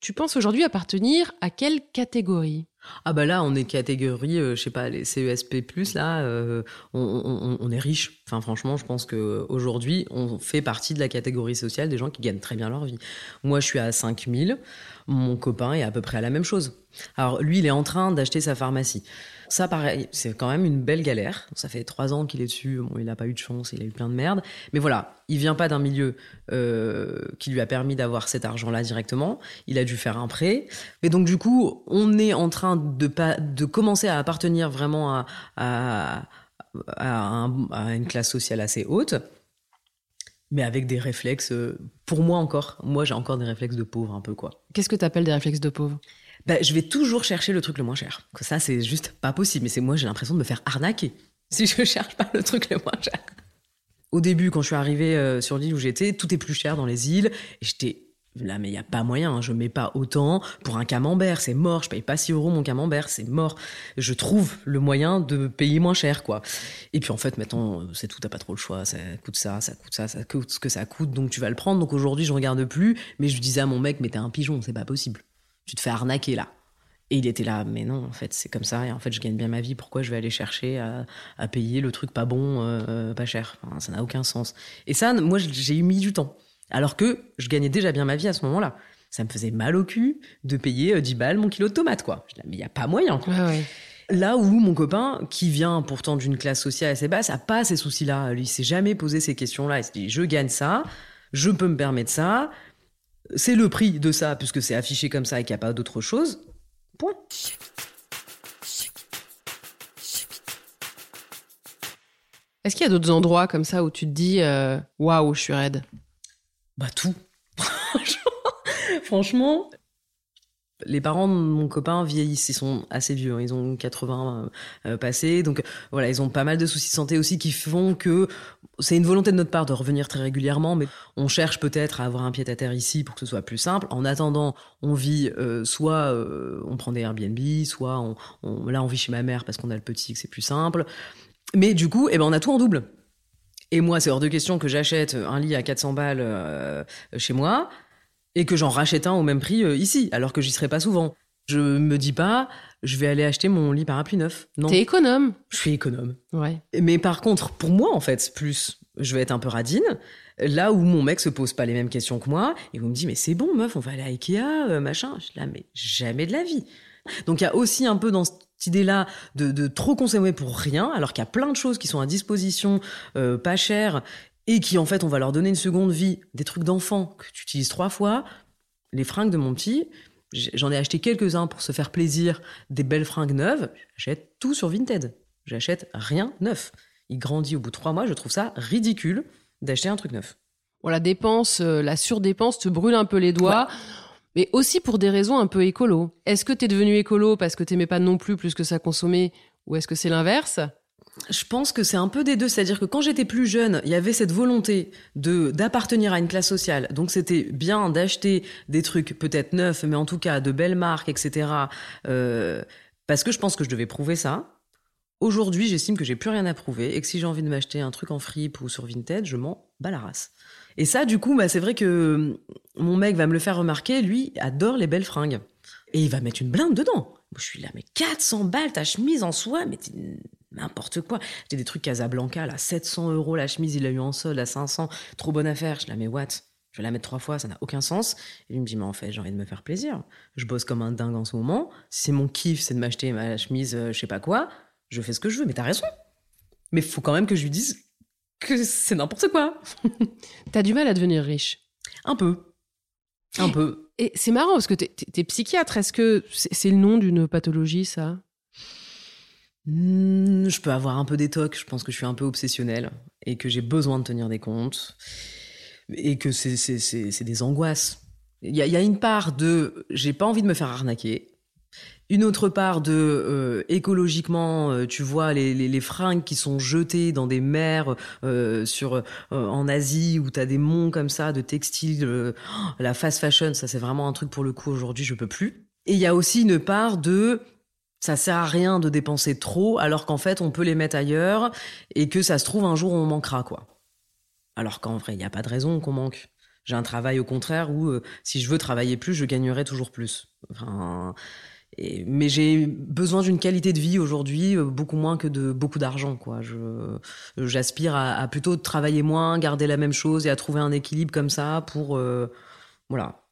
Tu penses aujourd'hui appartenir à quelle catégorie? Ah bah là, on est catégorie, euh, je sais pas, les CESP+, là, euh, on, on- on est riche. Enfin, franchement, je pense que aujourd'hui, on fait partie de la catégorie sociale des gens qui gagnent très bien leur vie. Moi, je suis à 5000, mon copain est à peu près à la même chose. Alors, lui, il est en train d'acheter sa pharmacie. Ça, pareil, c'est quand même une belle galère. Ça fait trois ans qu'il est dessus. Il n'a pas eu de chance, il a eu plein de merde. Mais voilà, il vient pas d'un milieu euh, qui lui a permis d'avoir cet argent-là directement. Il a dû faire un prêt. Et donc, du coup, on est en train de, commencer à appartenir vraiment à une classe sociale assez haute. Mais avec des réflexes, euh, pour moi encore, moi j'ai encore des réflexes de pauvre un peu quoi. Qu'est-ce que tu appelles des réflexes de pauvre? Bah, je vais toujours chercher le truc le moins cher. Que ça, c'est juste pas possible. Mais c'est moi, j'ai l'impression de me faire arnaquer si je cherche pas le truc le moins cher. Au début, quand je suis arrivée euh, sur l'île où j'étais, tout est plus cher dans les îles. Et j'étais là, mais il y a pas moyen. hein, je mets pas autant pour un camembert. C'est mort. Je paye pas 6 euros mon camembert. C'est mort. Je trouve le moyen de payer moins cher, quoi. Et puis en fait, maintenant, c'est tout. T'as pas trop le choix. Ça coûte ça, ça coûte ça, ça coûte ce que ça coûte. Donc tu vas le prendre. Donc aujourd'hui, je regarde plus. Mais je disais à mon mec, mais t'es un pigeon. C'est pas possible tu te fais arnaquer là. Et il était là, mais non, en fait, c'est comme ça. Et en fait, je gagne bien ma vie. Pourquoi je vais aller chercher à, à payer le truc pas bon, euh, euh, pas cher? Enfin, Ça n'a aucun sens. Et ça, moi, j'ai mis du temps. Alors que je gagnais déjà bien ma vie à ce moment-là. Ça me faisait mal au cul de payer euh, 10 balles mon kilo de tomates, quoi. Je dis, mais il n'y a pas moyen, quoi. Ouais. Là où mon copain, qui vient pourtant d'une classe sociale assez basse, a pas ces soucis-là. Lui, il s'est jamais posé ces questions-là. Il se dit, je gagne ça, je peux me permettre ça, c'est le prix de ça, puisque c'est affiché comme ça et qu'il n'y a pas d'autre chose. Point. Est-ce qu'il y a d'autres endroits comme ça où tu te dis euh, waouh, je suis raide? Bah tout. Franchement, les parents de mon copain vieillissent, ils sont assez vieux, hein. ils ont 80 euh, passés, donc voilà, ils ont pas mal de soucis de santé aussi qui font que c'est une volonté de notre part de revenir très régulièrement, mais on cherche peut-être à avoir un pied à terre ici pour que ce soit plus simple. En attendant, on vit euh, soit euh, on prend des Airbnb, soit on, on- là on vit chez ma mère parce qu'on a le petit que c'est plus simple. Mais du coup, eh ben on a tout en double. Et moi, c'est hors de question que j'achète un lit à 400 balles euh, chez moi et que j'en rachète un au même prix euh, ici, alors que j'y serais pas souvent. Je me dis pas, je vais aller acheter mon lit parapluie neuf. Non, T'es économe je suis économe. Ouais. Mais par contre, pour moi, en fait, plus, je vais être un peu radine. Là où mon mec se pose pas les mêmes questions que moi, et vous me dit, mais c'est bon, meuf, on va aller à Ikea, euh, machin. Je suis là, mais jamais de la vie. Donc il y a aussi un peu dans cette idée-là de, de trop consommer pour rien, alors qu'il y a plein de choses qui sont à disposition, euh, pas chères, et qui en fait, on va leur donner une seconde vie, des trucs d'enfant que tu utilises trois fois. Les fringues de mon petit, j'en ai acheté quelques-uns pour se faire plaisir, des belles fringues neuves. J'achète tout sur Vinted. J'achète rien neuf. Il grandit au bout de trois mois, je trouve ça ridicule d'acheter un truc neuf. Bon, la dépense, euh, la surdépense te brûle un peu les doigts. Mais aussi pour des raisons un peu écolo. Est-ce que t'es devenu écolo parce que t'aimais pas non plus plus que ça consommer ou est-ce que c'est l'inverse? Je pense que c'est un peu des deux, c'est-à-dire que quand j'étais plus jeune, il y avait cette volonté de d'appartenir à une classe sociale. Donc c'était bien d'acheter des trucs peut-être neufs, mais en tout cas de belles marques, etc. euh, parce que je pense que je devais prouver ça. Aujourd'hui, j'estime que j'ai plus rien à prouver et que si j'ai envie de m'acheter un truc en fripe ou sur Vinted, je m'en bats la race. Et ça, du coup, bah, c'est vrai que hum, mon mec va me le faire remarquer. Lui adore les belles fringues et il va mettre une blinde dedans. Je suis là, mais 400 balles ta chemise en soie, mais n'importe quoi. J'ai des trucs Casablanca, là, 700 euros la chemise, il l'a eu en solde à 500, trop bonne affaire. Je là, mais what? Je vais la mettre trois fois, ça n'a aucun sens. Et lui me dit, mais en fait, j'ai envie de me faire plaisir. Je bosse comme un dingue en ce moment. Si mon kiff, c'est de m'acheter ma chemise, euh, je sais pas quoi, je fais ce que je veux. Mais t'as raison. Mais faut quand même que je lui dise que c'est n'importe quoi. T'as du mal à devenir riche. Un peu. Un peu. Et c'est marrant parce que t'es, psychiatre. Est-ce que c'est, c'est le nom d'une pathologie, ça? Hmm, je peux avoir un peu des tocs. Je pense que je suis un peu obsessionnelle et que j'ai besoin de tenir des comptes et que c'est, des angoisses. Il y a, y a une part de j'ai pas envie de me faire arnaquer. Une autre part de euh, écologiquement, euh, tu vois les, les, fringues qui sont jetées dans des mers euh, sur en Asie où t'as des monts comme ça de textiles, la fast fashion, ça c'est vraiment un truc pour le coup aujourd'hui je peux plus. Et il y a aussi une part de Ça sert à rien de dépenser trop alors qu'en fait on peut les mettre ailleurs et que ça se trouve un jour on manquera quoi. Alors qu'en vrai il n'y a pas de raison qu'on manque. J'ai un travail au contraire où euh, si je veux travailler plus je gagnerai toujours plus. Enfin, mais j'ai besoin d'une qualité de vie aujourd'hui euh, beaucoup moins que de beaucoup d'argent quoi. Je j'aspire à, plutôt travailler moins, garder la même chose et à trouver un équilibre comme ça pour euh, voilà.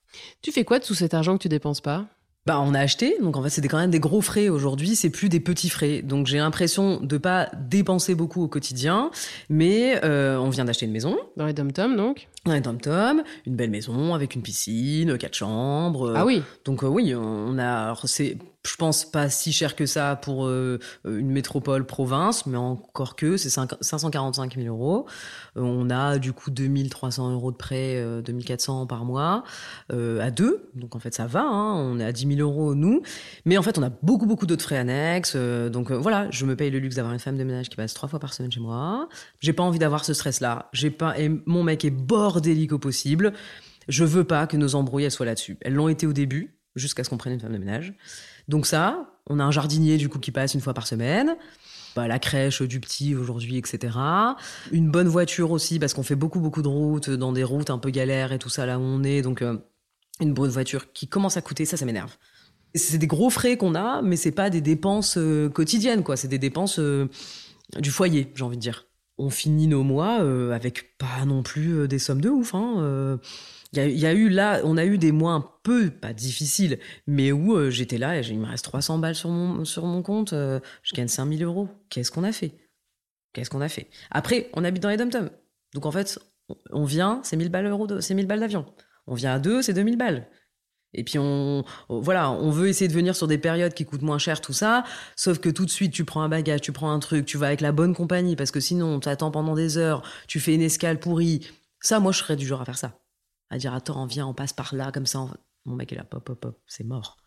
Tu fais quoi de tout cet argent que tu dépenses pas? Bah, on a acheté, donc en fait c'était quand même des gros frais aujourd'hui, c'est plus des petits frais. Donc j'ai l'impression de pas dépenser beaucoup au quotidien, mais euh, on vient d'acheter une maison. Dans les dom donc Les dom une belle maison avec une piscine, quatre chambres. Ah oui. Donc euh, oui, on a, c'est je pense pas si cher que ça pour euh, une métropole province, mais encore que c'est 545 000 euros. Euh, on a du coup 2300 euros de prêt, euh, 2400 par mois euh, à deux. Donc en fait ça va, hein, on est à 10 000 euros nous. Mais en fait on a beaucoup beaucoup d'autres frais annexes. donc voilà, je me paye le luxe d'avoir une femme de ménage qui passe trois fois par semaine chez moi. J'ai pas envie d'avoir ce stress-là. J'ai pas et mon mec est bordélique au possible. Je veux pas que nos embrouilles soient là-dessus. Elles l'ont été au début, jusqu'à ce qu'on prenne une femme de ménage. Donc ça, on a un jardinier du coup qui passe une fois par semaine. Bah, la crèche du petit aujourd'hui, etc. Une bonne voiture aussi parce qu'on fait beaucoup beaucoup de routes dans des routes un peu galères et tout ça là où on est. Donc euh, une bonne voiture qui commence à coûter, ça, ça m'énerve. C'est des gros frais qu'on a, mais c'est pas des dépenses euh, quotidiennes quoi. C'est des dépenses euh, du foyer, j'ai envie de dire. On finit nos mois avec pas non plus des sommes de ouf. Hein, il y, a, eu là, on a eu des mois un peu, pas difficiles, mais où euh, j'étais là et il me reste 300 balles sur mon, compte, euh, je gagne 5000 euros. Qu'est-ce qu'on a fait? Qu'est-ce qu'on a fait? Après, on habite dans les dom Donc en fait, on vient, c'est 1000 balles, euros c'est 1000 balles d'avion. On vient à deux, c'est 2000 balles. Et puis on, voilà, on veut essayer de venir sur des périodes qui coûtent moins cher, tout ça. Sauf que tout de suite, tu prends un bagage, tu prends un truc, tu vas avec la bonne compagnie parce que sinon, on t'attend pendant des heures, tu fais une escale pourrie. Ça, moi, je serais du genre à faire ça à dire attends, viens, on passe par là, comme ça. Mon mec est là, pop, pop, pop, c'est mort.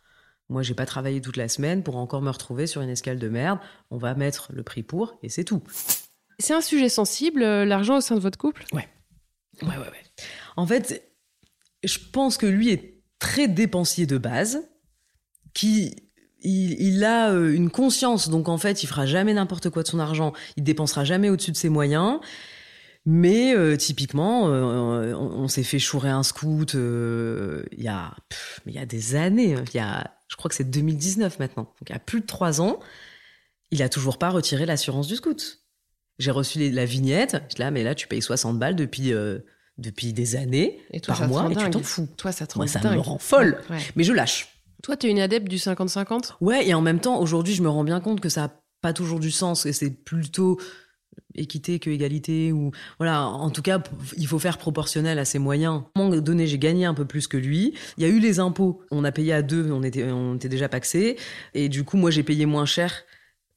Moi, j'ai pas travaillé toute la semaine pour encore me retrouver sur une escale de merde. On va mettre le prix pour et c'est tout. C'est un sujet sensible, euh, l'argent au sein de votre couple? Ouais. Ouais, ouais, ouais. En fait, je pense que lui est très dépensier de base, qui il, a euh, une conscience, donc en fait, il fera jamais n'importe quoi de son argent, il dépensera jamais au-dessus de ses moyens. Mais euh, typiquement, euh, on, s'est fait chourer un scout il y a il y a des années. Hein. Il y a, je crois que c'est 2019 maintenant. Donc il y a plus de trois ans, il a toujours pas retiré l'assurance du scout. J'ai reçu la vignette. Je là, mais là tu payes 60 balles depuis depuis des années et toi, par mois et tu t'en fous. Toi ça te Moi, ça me rend folle. Mais je lâche. Toi, tu es une adepte du 50-50 Ouais, et en même temps, aujourd'hui, je me rends bien compte que ça a pas toujours du sens et c'est plutôt équité que égalité ou voilà. En tout cas il faut faire proportionnel à ses moyens. Moment donné j'ai gagné un peu plus que lui. Il y a eu les impôts. On a payé à deux on était on était déjà paxé et du coup moi j'ai payé moins cher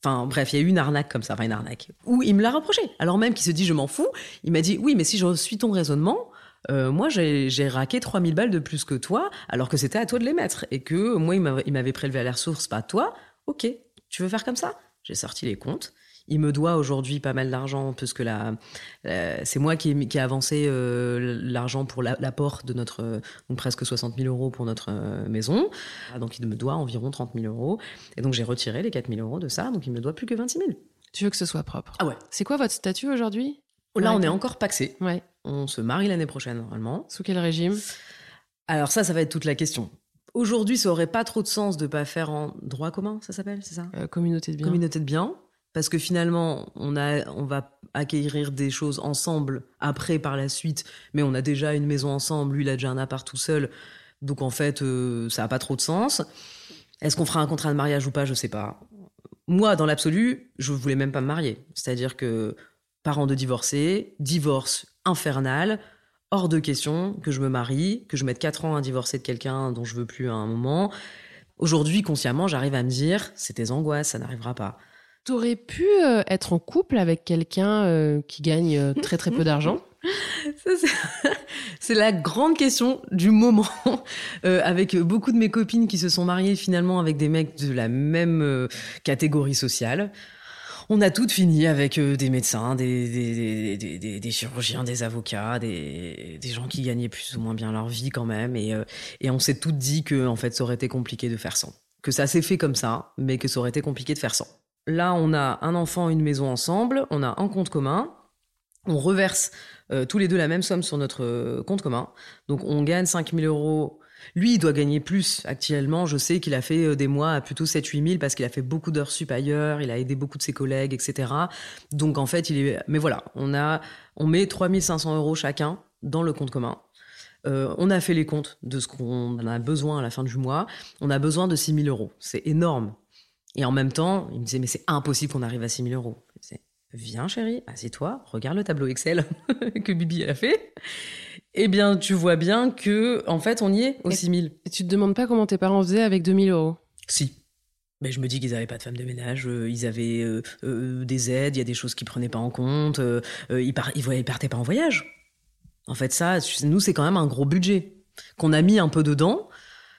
Enfin bref, il y a eu une arnaque comme ça, enfin une arnaque. Où il me l'a reproché. Alors même qu'il se dit je m'en fous, il m'a dit oui mais si je suis ton raisonnement, euh, moi j'ai raqué 3000 balles de plus que toi alors que c'était à toi de les mettre et que moi il m'avait prélevé à la ressource, pas toi. Ok, tu veux faire comme ça? J'ai sorti les comptes il me doit aujourd'hui pas mal d'argent puisque la, euh, c'est moi qui ai, avancé euh, l'argent pour l'apport de notre donc presque 60 000 euros pour notre euh, maison. Ah, donc il me doit environ 30 000 euros et donc j'ai retiré les 4 000 euros de ça. Donc il me doit plus que 26 000. Tu veux que ce soit propre? Ah ouais. C'est quoi votre statut aujourd'hui? Là, on est encore paxé. Ouais. On se marie l'année prochaine normalement. Sous quel régime? Alors ça, ça va être toute la question. Aujourd'hui, ça aurait pas trop de sens de pas faire en droit commun, ça s'appelle, c'est ça? Communauté de biens. Communauté de biens parce que finalement, on, va acquérir des choses ensemble après par la suite, mais on a déjà une maison ensemble, lui il a déjà un appart tout seul, donc en fait, euh, ça n'a pas trop de sens. Est-ce qu'on fera un contrat de mariage ou pas? Je sais pas. Moi, dans l'absolu, je voulais même pas me marier. C'est-à-dire que parents de divorcés, divorce infernal, hors de question que je me marie, que je mette 4 ans à divorcer de quelqu'un dont je veux plus à un moment. Aujourd'hui, consciemment, j'arrive à me dire, c'est tes angoisses, ça n'arrivera pas. T'aurais pu euh, être en couple avec quelqu'un euh, qui gagne euh, très très peu d'argent? C'est la grande question du moment, avec beaucoup de mes copines qui se sont mariées finalement avec des mecs de la même catégorie sociale. On a toutes fini avec des médecins, des, des, chirurgiens, des avocats, des, gens qui gagnaient plus ou moins bien leur vie quand même. Et, et on s'est toutes dit que en fait, ça aurait été compliqué de faire sans que ça s'est fait comme ça, mais que ça aurait été compliqué de faire sans. Là, on a un enfant, une maison ensemble, on a un compte commun, on reverse euh, tous les deux la même somme sur notre euh, compte commun. Donc on gagne 5000 euros. Lui, il doit gagner plus actuellement. Je sais qu'il a fait euh, des mois à plutôt 7-8 000 parce qu'il a fait beaucoup d'heures sup ailleurs, il a aidé beaucoup de ses collègues, etc. Donc en fait, il est... Mais voilà, on, a... on met 3500 euros chacun dans le compte commun. on a fait les comptes de ce qu'on a besoin à la fin du mois. On a besoin de 6 000 euros. C'est énorme. Et en même temps, il me disait, mais c'est impossible qu'on arrive à 6 000 euros. Viens, chérie, assieds-toi, regarde le tableau Excel que Bibi a fait. Eh bien, tu vois bien que, en fait, on y est aux 6 000. Et tu te demandes pas comment tes parents faisaient avec 2000 euros? Si. Mais je me dis qu'ils n'avaient pas de femme de ménage, euh, ils avaient euh, euh, des aides, il y a des choses qu'ils prenaient pas en compte, ils, par ils partaient pas en voyage. En fait, ça, nous, c'est quand même un gros budget qu'on a mis un peu dedans.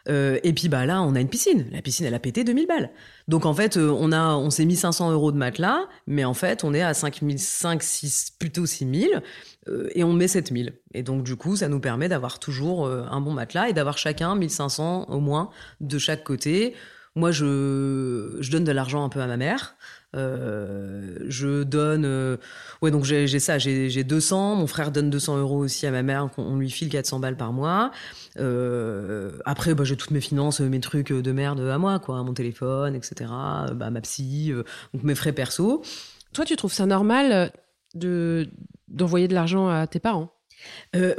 Et puis bah là, on a une piscine. La piscine, elle a pété 2000 balles. Donc en fait, euh, on a, on s'est mis 500 euros de matelas, mais en fait, on est à 5005, 6, plutôt 6000, euh, et on met 7000. Et donc du coup, ça nous permet d'avoir toujours euh, un bon matelas et d'avoir chacun 1500 au moins de chaque côté. Moi, je, je donne de l'argent un peu à ma mère. Euh, je donne, euh, ouais, donc j'ai ça, j'ai 200. Mon frère donne 200 euros aussi à ma mère, on lui file 400 balles par mois. Euh, après, bah, j'ai toutes mes finances, mes trucs de merde à moi, quoi, mon téléphone, etc. Bah, ma psy, donc mes frais perso. Toi, tu trouves ça normal de d'envoyer de l'argent à tes parents?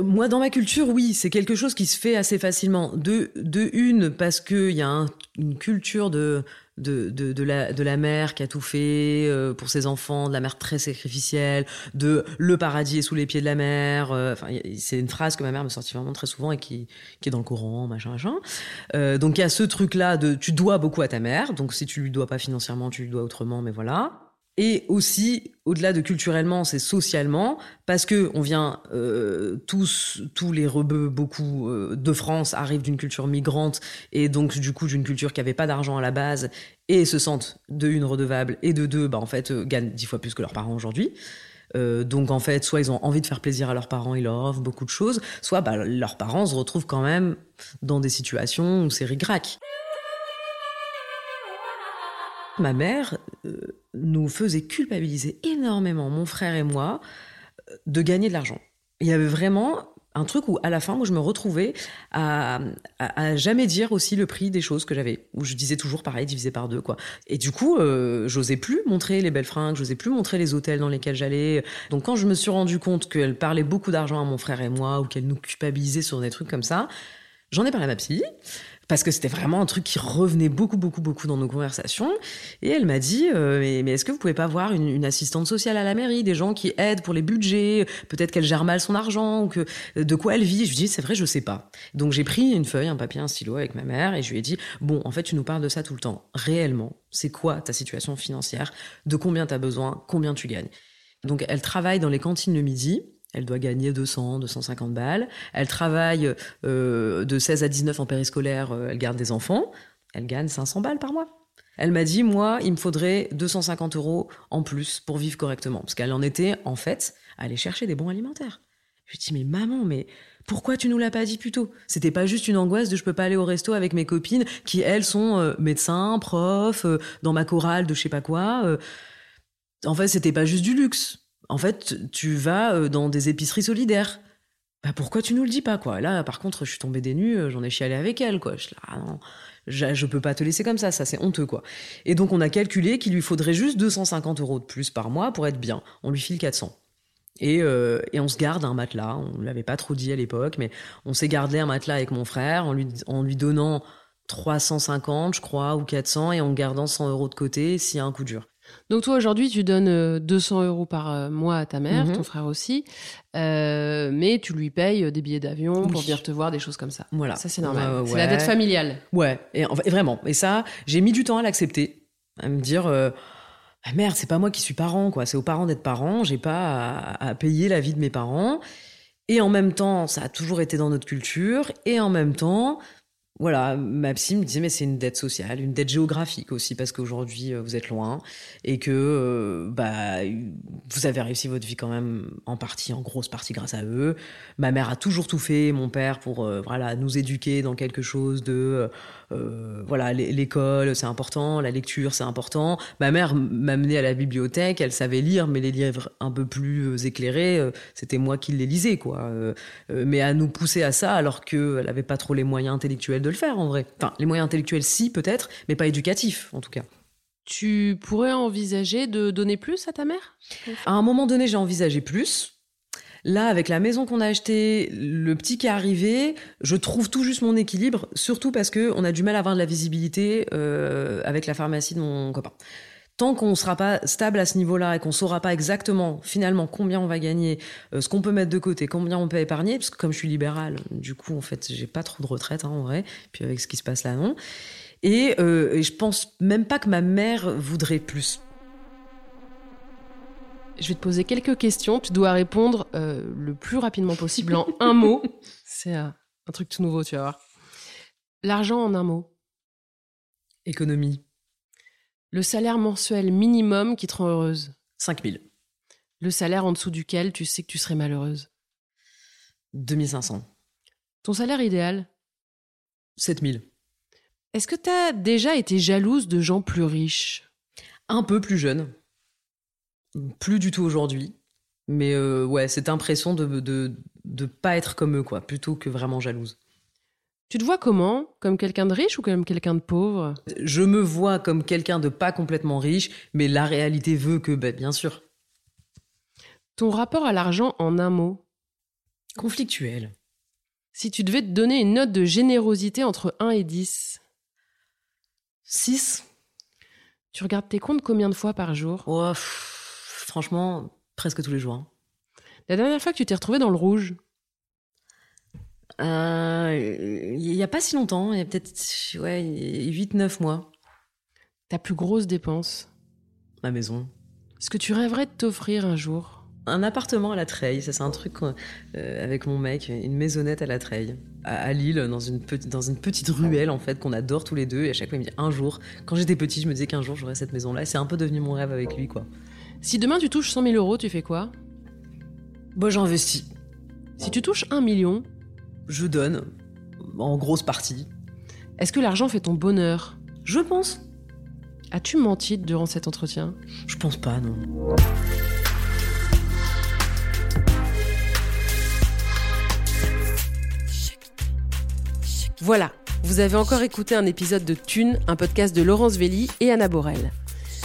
Moi, dans ma culture, oui, c'est quelque chose qui se fait assez facilement. De, de une, parce qu'il y a une culture de de, de, de, la, de la mère qui a tout fait euh, pour ses enfants, de la mère très sacrificielle, de le paradis est sous les pieds de la mère. Euh, enfin, c'est une phrase que ma mère me sortit vraiment très souvent et qui, qui est dans le courant, machin, machin. Euh, donc il y a ce truc-là de tu dois beaucoup à ta mère, donc si tu lui dois pas financièrement, tu lui dois autrement, mais voilà et aussi au-delà de culturellement, c'est socialement parce que on vient euh, tous tous les rebeux beaucoup euh, de France arrivent d'une culture migrante et donc du coup d'une culture qui avait pas d'argent à la base et se sentent de une redevables et de deux bah en fait euh, gagnent dix fois plus que leurs parents aujourd'hui. donc en fait, soit ils ont envie de faire plaisir à leurs parents, ils leur offrent beaucoup de choses, soit bah, leurs parents se retrouvent quand même dans des situations où c'est rigrac. Ma mère nous faisait culpabiliser énormément, mon frère et moi, euh, de gagner de l'argent. Il y avait vraiment un truc où à la fin où je me retrouvais à, à, jamais dire aussi le prix des choses que j'avais où je disais toujours pareil divisé par deux quoi. Et du coup euh, j'osais plus montrer les belles fringues j'osais plus montrer les hôtels dans lesquels j'allais. Donc quand je me suis rendu compte qu'elle parlait beaucoup d'argent à mon frère et moi ou qu'elle nous culpabilisait sur des trucs comme ça j'en ai parlé à ma psy parce que c'était vraiment un truc qui revenait beaucoup, beaucoup, beaucoup dans nos conversations. Et elle m'a dit, euh, mais, est-ce que vous pouvez pas voir une, assistante sociale à la mairie, des gens qui aident pour les budgets, peut-être qu'elle gère mal son argent ou que de quoi elle vit? Je lui dis, c'est vrai, je sais pas. Donc j'ai pris une feuille, un papier, un stylo avec ma mère et je lui ai dit, bon, en fait, tu nous parles de ça tout le temps. Réellement, c'est quoi ta situation financière? De combien tu as besoin? Combien tu gagnes? Donc elle travaille dans les cantines le midi. Elle doit gagner 200, 250 balles. Elle travaille euh, de 16 à 19 en périscolaire, euh, elle garde des enfants. Elle gagne 500 balles par mois. Elle m'a dit, moi, il me faudrait 250 euros en plus pour vivre correctement. Parce qu'elle en était, en fait, à aller chercher des bons alimentaires. Je lui dis, mais maman, mais pourquoi tu nous l'as pas dit plus tôt? C'était pas juste une angoisse de je peux pas aller au resto avec mes copines qui, elles, sont euh, médecins, profs, dans ma chorale de je sais pas quoi. en fait, c'était pas juste du luxe en fait, tu vas euh, dans des épiceries solidaires. Bah pourquoi tu nous le dis pas quoi? Là, par contre, je suis tombée des nues, euh, j'en ai chialé avec elle quoi. Je, ah non, je, peux pas te laisser comme ça, ça c'est honteux quoi. Et donc on a calculé qu'il lui faudrait juste 250 euros de plus par mois pour être bien. On lui file 400. Et, euh, et on se garde un matelas. On l'avait pas trop dit à l'époque, mais on s'est gardé un matelas avec mon frère en lui, en lui donnant 350, je crois, ou 400, et en gardant 100 euros de côté s'il y a un coup dur. Donc toi aujourd'hui tu donnes 200 euh, euros par euh, mois à ta mère, mhm. ton frère aussi, euh, mais tu lui payes des billets d'avion pour venir te voir, des choses comme ça. Voilà, ça c'est normal. C'est la dette familiale. Ouais, et, vraiment. Et ça, j'ai mis du temps à l'accepter, à me dire. Ah, merde, c'est pas moi qui suis parent, quoi. C'est aux parents d'être parents. J'ai pas à, à, payer la vie de mes parents. Et en même temps, ça a toujours été dans notre culture. Et en même temps, voilà, ma psy me disait mais c'est une dette sociale, une dette géographique aussi parce qu'aujourd'hui euh, vous êtes loin et que euh, bah vous avez réussi votre vie quand même en partie, en grosse partie grâce à eux. Ma mère a toujours tout fait, mon père pour euh, voilà nous éduquer dans quelque chose de voilà l'école c'est important, la lecture c'est important. Ma mère m'a amené à la bibliothèque, elle savait lire mais les livres un peu plus éclairés c'était moi qui les lisais quoi. mais à nous pousser à ça alors qu'elle avait pas trop les moyens intellectuels de le faire en vrai. Enfin, les moyens intellectuels, si, peut-être, mais pas éducatifs, en tout cas. Tu pourrais envisager de donner plus à ta mère À un moment donné, j'ai envisagé plus. Là, avec la maison qu'on a achetée, le petit qui est arrivé, je trouve tout juste mon équilibre, surtout parce que on a du mal à avoir de la visibilité euh, avec la pharmacie de mon copain. Tant qu'on ne sera pas stable à ce niveau-là et qu'on saura pas exactement finalement combien on va gagner, euh, ce qu'on peut mettre de côté, combien on peut épargner, parce que comme je suis libérale, du coup en fait j'ai pas trop de retraite hein, en vrai, puis avec ce qui se passe là non. Et, euh, et je pense même pas que ma mère voudrait plus. Je vais te poser quelques questions. Tu dois répondre euh, le plus rapidement possible en un mot. C'est un truc tout nouveau, tu vas voir. L'argent en un mot. Économie. Le salaire mensuel minimum qui te rend heureuse 5000. Le salaire en dessous duquel tu sais que tu serais malheureuse 2500. Ton salaire idéal 7000. Est-ce que tu as déjà été jalouse de gens plus riches? Un peu plus jeune. Plus du tout aujourd'hui. Mais euh, ouais, cette impression de ne de, de pas être comme eux, quoi, plutôt que vraiment jalouse. Tu te vois comment? Comme quelqu'un de riche ou comme quelqu'un de pauvre? Je me vois comme quelqu'un de pas complètement riche, mais la réalité veut que, ben, bien sûr. Ton rapport à l'argent en un mot? Conflictuel. Si tu devais te donner une note de générosité entre 1 et 10 6. Tu regardes tes comptes combien de fois par jour? Oh, Franchement, presque tous les jours. Hein. La dernière fois que tu t'es retrouvé dans le rouge? Euh, il n'y a pas si longtemps, il y a peut-être ouais, 8-9 mois. Ta plus grosse dépense? Ma maison. Ce que tu rêverais de t'offrir un jour? Un appartement à la Treille, ça c'est un truc euh, avec mon mec, une maisonnette à la Treille, à, Lille, dans une, petite, dans une petite ruelle en fait qu'on adore tous les deux. Et à chaque fois il me dit un jour, quand j'étais petit, je me disais qu'un jour j'aurais cette maison-là. Et c'est un peu devenu mon rêve avec lui quoi. Si demain tu touches 100 000 euros, tu fais quoi? Bon, j'investis. Si tu touches 1 million, je donne, en grosse partie. Est-ce que l'argent fait ton bonheur? Je pense. As-tu menti durant cet entretien? Je pense pas, non. Voilà, vous avez encore écouté un épisode de Thune, un podcast de Laurence Velli et Anna Borel.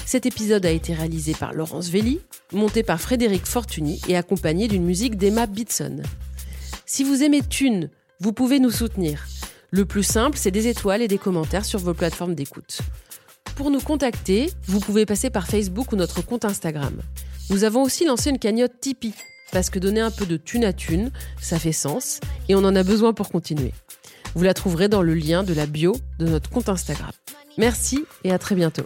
Cet épisode a été réalisé par Laurence Velli, monté par Frédéric Fortuny et accompagné d'une musique d'Emma Bitson. Si vous aimez Thune, vous pouvez nous soutenir. Le plus simple, c'est des étoiles et des commentaires sur vos plateformes d'écoute. Pour nous contacter, vous pouvez passer par Facebook ou notre compte Instagram. Nous avons aussi lancé une cagnotte Tipeee, parce que donner un peu de thune à thune, ça fait sens, et on en a besoin pour continuer. Vous la trouverez dans le lien de la bio de notre compte Instagram. Merci et à très bientôt.